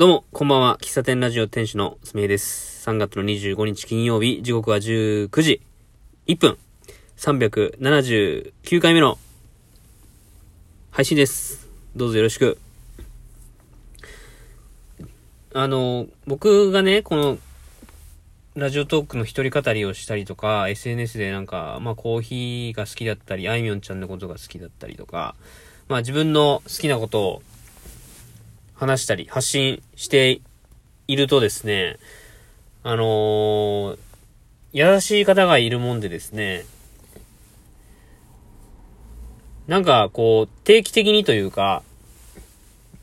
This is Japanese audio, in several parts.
どうも、こんばんは。喫茶店ラジオ店主のすみえです。3月の25日金曜日、時刻は19時1分。379回目の配信です。どうぞよろしく。あの、僕がね、この、ラジオトークの一人語りをしたりとか、SNS でなんか、まあコーヒーが好きだったり、あいみょんちゃんのことが好きだったりとか、まあ自分の好きなことを話したり、発信しているとですね、あのー優しい方がいるもんでですね、なんかこう、定期的にというか、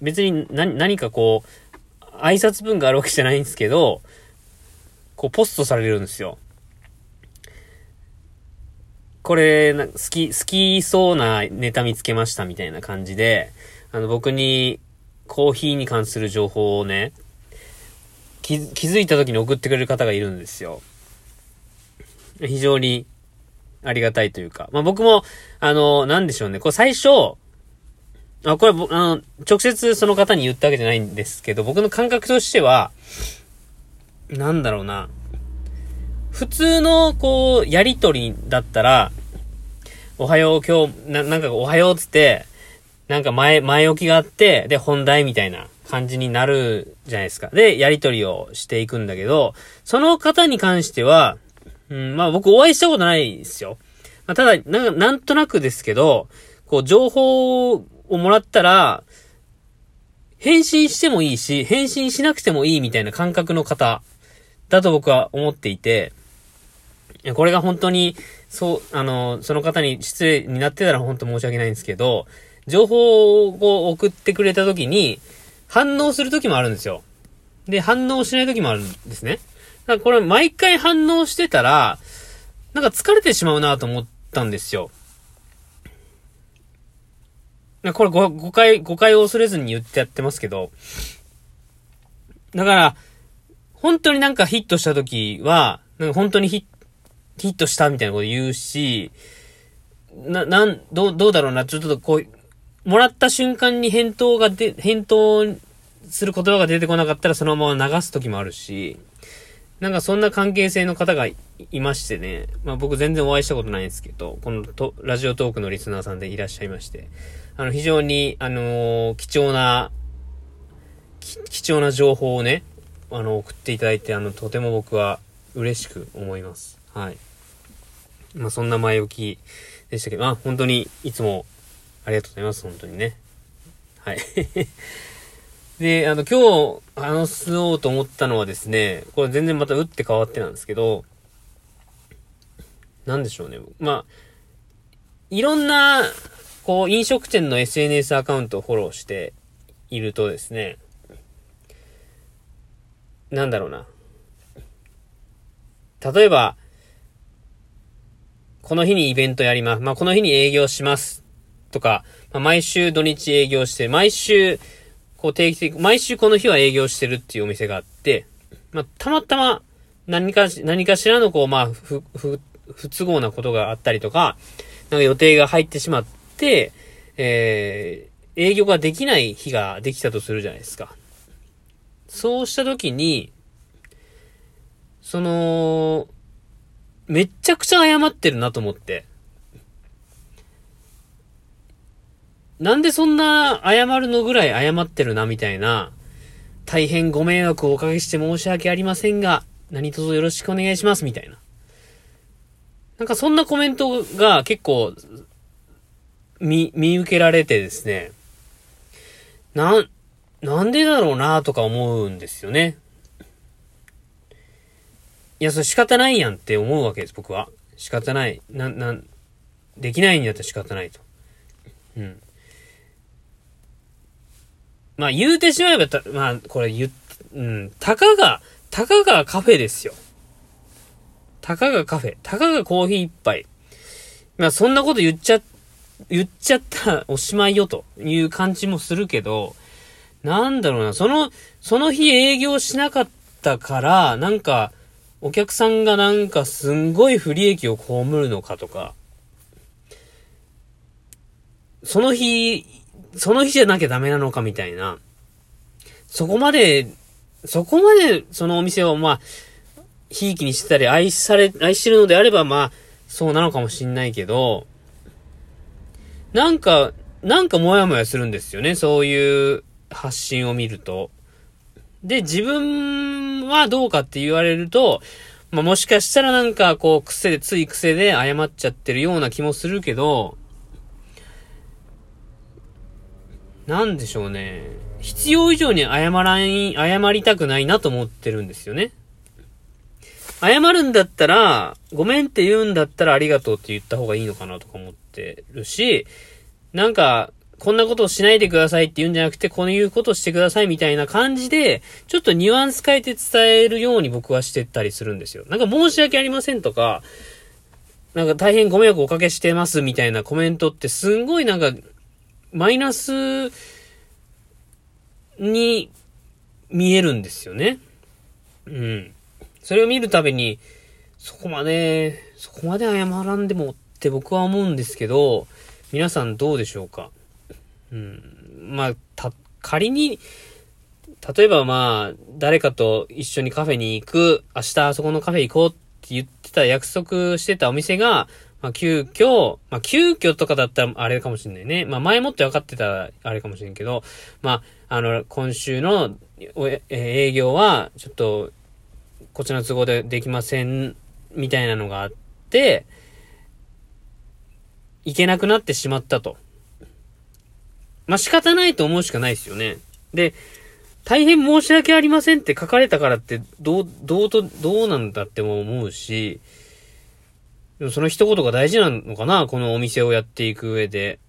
別に何何かこう、挨拶文があるわけじゃないんですけど、こう、ポストされるんですよ。これ、好き、好きそうなネタ見つけましたみたいな感じで、あの、僕に、コーヒーに関する情報をね、気づいた時に送ってくれる方がいるんですよ。非常にありがたいというか。まあ、僕も、あの、なんでしょうね。これ最初、あ、これ、あの、直接その方に言ったわけじゃないんですけど、僕の感覚としては、なんだろうな。普通の、こう、やりとりだったら、おはよう、今日、な、なんかおはようつって、なんか前、前置きがあって、で、本題みたいな感じになるじゃないですか。で、やりとりをしていくんだけど、その方に関しては、うん、まあ僕お会いしたことないですよ。まあ、ただ、なんか、なんとなくですけど、こう、情報をもらったら、返信してもいいし、返信しなくてもいいみたいな感覚の方だと僕は思っていて、これが本当に、そう、あの、その方に失礼になってたら本当申し訳ないんですけど、情報を送ってくれた時に、反応する時もあるんですよ。で、反応しない時もあるんですね。だからこれ毎回反応してたら、なんか疲れてしまうなと思ったんですよ。これご誤解、誤解を恐れずに言ってやってますけど、だから、本当になんかヒットした時は、なんか本当にヒッヒットしたみたいなこと言うし、な、なん、どう、どうだろうな、ちょっとこう、もらった瞬間に返答がで、返答する言葉が出てこなかったらそのまま流す時もあるし、なんかそんな関係性の方がいましてね、まあ僕全然お会いしたことないんですけど、このとラジオトークのリスナーさんでいらっしゃいまして、あの非常に、あのー貴重な、貴重な情報をね、あの、送っていただいて、あの、とても僕は嬉しく思います。はい。まあそんな前置きでしたけど、まあ本当にいつもありがとうございます、本当にね。はい。で、あの、今日話そうと思ったのはですね、これ全然また打って変わってなんですけど、なんでしょうね。まあ、いろんな、こう、飲食店の SNS アカウントをフォローしているとですね、なんだろうな。例えば、この日にイベントやります。まあ、この日に営業します。とか、まあ、毎週土日営業して、毎週、こう定期的、毎週この日は営業してるっていうお店があって、まあ、たまたま何かし、何かしらのこう、まあ、ふ、ふ、不都合なことがあったりとか、なんか予定が入ってしまって、えー、営業ができない日ができたとするじゃないですか。そうしたときに、その、めっちゃくちゃ謝ってるなと思って。なんでそんな謝るのぐらい謝ってるなみたいな、大変ご迷惑をおかけして申し訳ありませんが、何卒よろしくお願いしますみたいな。なんかそんなコメントが結構、見、見受けられてですね、なん、なんでだろうなとか思うんですよね。いや、それ仕方ないやんって思うわけです、僕は。仕方ない。な、なん、できないんだったら仕方ないと。うん。まあ言うてしまえばた、まあこれ言っ、うん、たかが、たかがカフェですよ。たかがカフェ。たかがコーヒー一杯。まあそんなこと言っちゃ、言っちゃったらおしまいよという感じもするけど、なんだろうな、その、その日営業しなかったから、なんか、お客さんがなんかすんごい不利益を被るのかとか、その日、その日じゃなきゃダメなのかみたいな、そこまで、そこまでそのお店をまあ、ひいきにしてたり愛され、愛してるのであればまあ、そうなのかもしんないけど、なんか、なんかモヤモヤするんですよね。そういう発信を見ると。で、自分はどうかって言われると、まあ、もしかしたらなんかこう癖で、つい癖で謝っちゃってるような気もするけど、なんでしょうね。必要以上に謝らん、謝りたくないなと思ってるんですよね。謝るんだったら、ごめんって言うんだったらありがとうって言った方がいいのかなとか思ってるし、なんか、こんなことをしないでくださいって言うんじゃなくて、こういうことをしてくださいみたいな感じで、ちょっとニュアンス変えて伝えるように僕はしてったりするんですよ。なんか申し訳ありませんとか、なんか大変ご迷惑をおかけしてますみたいなコメントってすんごいなんか、マイナスに見えるんですよね。うん。それを見るたびに、そこまで、そこまで謝らんでもって僕は思うんですけど、皆さんどうでしょうかうん。まあ、た、仮に、例えばまあ、誰かと一緒にカフェに行く、明日あそこのカフェ行こうって言ってた、約束してたお店が、まあ、急遽、まあ、急遽とかだったらあれかもしれないね。まあ、前もって分かってたらあれかもしれんけど、まあ、あの、今週の営業は、ちょっと、こっちの都合でできません、みたいなのがあって、行けなくなってしまったと。まあ、仕方ないと思うしかないですよね。で、大変申し訳ありませんって書かれたからって、どう、どうと、どうなんだっても思うし、でもその一言が大事なのかなこのお店をやっていく上で。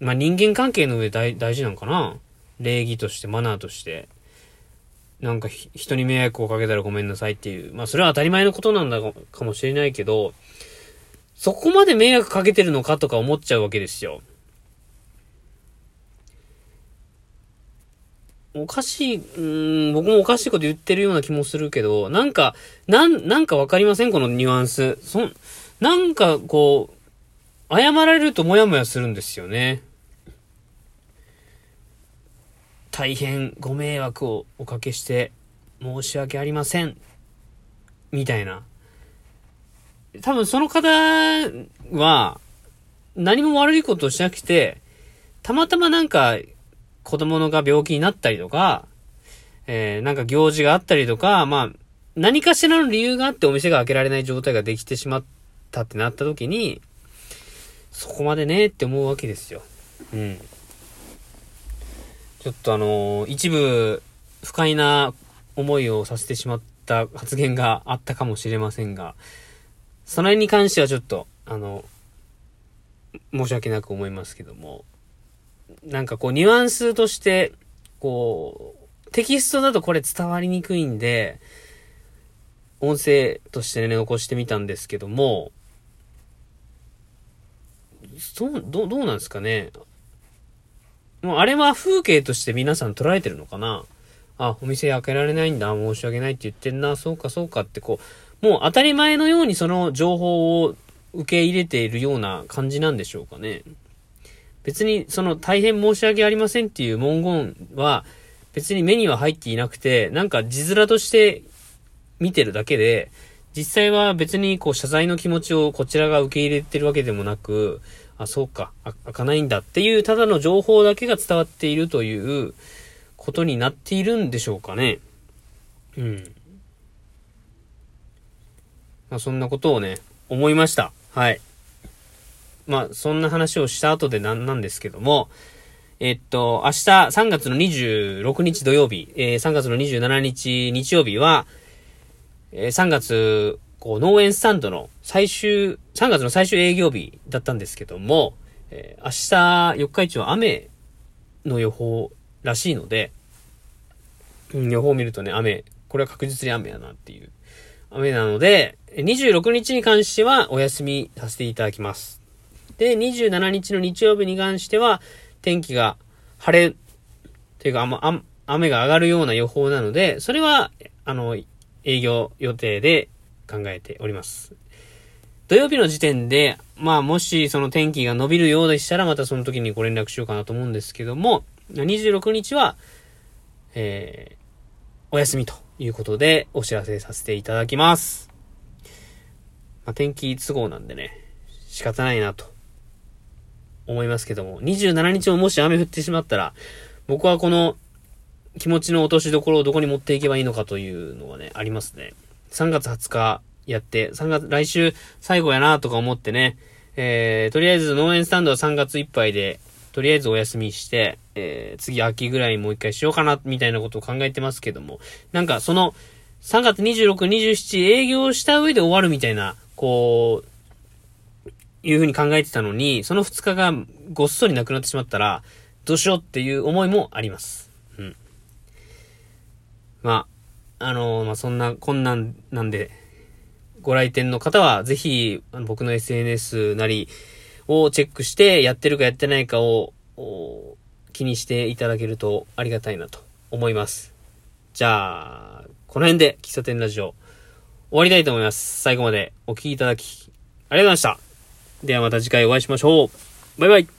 まあ、人間関係の上大大事なのかな礼儀として、マナーとして。なんか人に迷惑をかけたらごめんなさいっていう。まあそれは当たり前のことなんだかもしれないけど、そこまで迷惑かけてるのかとか思っちゃうわけですよ。おかしい、うん、僕もおかしいこと言ってるような気もするけど、なんか、なん、なんかわかりません？このニュアンス。そん、なんかこう、謝られるとモヤモヤするんですよね。大変ご迷惑をおかけして申し訳ありません。みたいな。多分その方は何も悪いことをしなくて、たまたまなんか子供が病気になったりとか、えー、なんか行事があったりとか、まあ、何かしらの理由があってお店が開けられない状態ができてしまったってなった時に、そこまでねって思うわけですよ。うん。ちょっとあのー、一部不快な思いをさせてしまった発言があったかもしれませんが、その辺に関してはちょっと、あの、申し訳なく思いますけども、なんかこうニュアンスとして、こう、テキストだとこれ伝わりにくいんで、音声としてね、残してみたんですけども、そう、ど、どうなんですかね。もうあれは風景として皆さん捉えてるのかなあ、お店開けられないんだ、申し訳ないって言ってんな、そうかそうかってこう、もう当たり前のようにその情報を受け入れているような感じなんでしょうかね。別にその大変申し訳ありませんっていう文言は別に目には入っていなくて、なんか字面として見てるだけで、実際は別にこう謝罪の気持ちをこちらが受け入れてるわけでもなく、あ、そうか、開かないんだっていうただの情報だけが伝わっているということになっているんでしょうかね。うん。まあそんなことをね、思いました。はい。まあ、そんな話をした後でなんなんですけども、えっと、明日3月の26日土曜日、えー、3月の27日日曜日は、えー、3月、こう、農園スタンドの最終、3月の最終営業日だったんですけども、えー、明日、四日市は雨の予報らしいので、うん、予報を見るとね、雨、これは確実に雨やなっていう。雨なので、26日に関してはお休みさせていただきます。で、27日の日曜日に関しては、天気が晴れ、というか、あ雨が上がるような予報なので、それは、あの、営業予定で考えております。土曜日の時点で、まあ、もしその天気が伸びるようでしたら、またその時にご連絡しようかなと思うんですけども、26日は、えー、お休みということでお知らせさせていただきます。まあ、天気都合なんでね、仕方ないなと思いますけども、27日ももし雨降ってしまったら、僕はこの気持ちの落としどころをどこに持っていけばいいのかというのがね、ありますね。3月20日やって、3月、来週最後やなとか思ってね、えー、とりあえず農園スタンドは3月いっぱいで、とりあえずお休みして、えー、次秋ぐらいにもう一回しようかな、みたいなことを考えてますけども、なんかその、3月26、27営業した上で終わるみたいな、こう、いう風に考えてたのに、その2日がごっそりなくなってしまったら、どうしようっていう思いもあります。うん。まあ、あの、まあ、そんな、こんなんなんで、ご来店の方は、ぜひ、あの僕の SNS なりをチェックして、やってるかやってないかを、気にしていただけるとありがたいなと思います。じゃあ、この辺で喫茶店ラジオ終わりたいと思います。最後までお聴きいただき、ありがとうございました。ではまた次回お会いしましょう。バイバイ。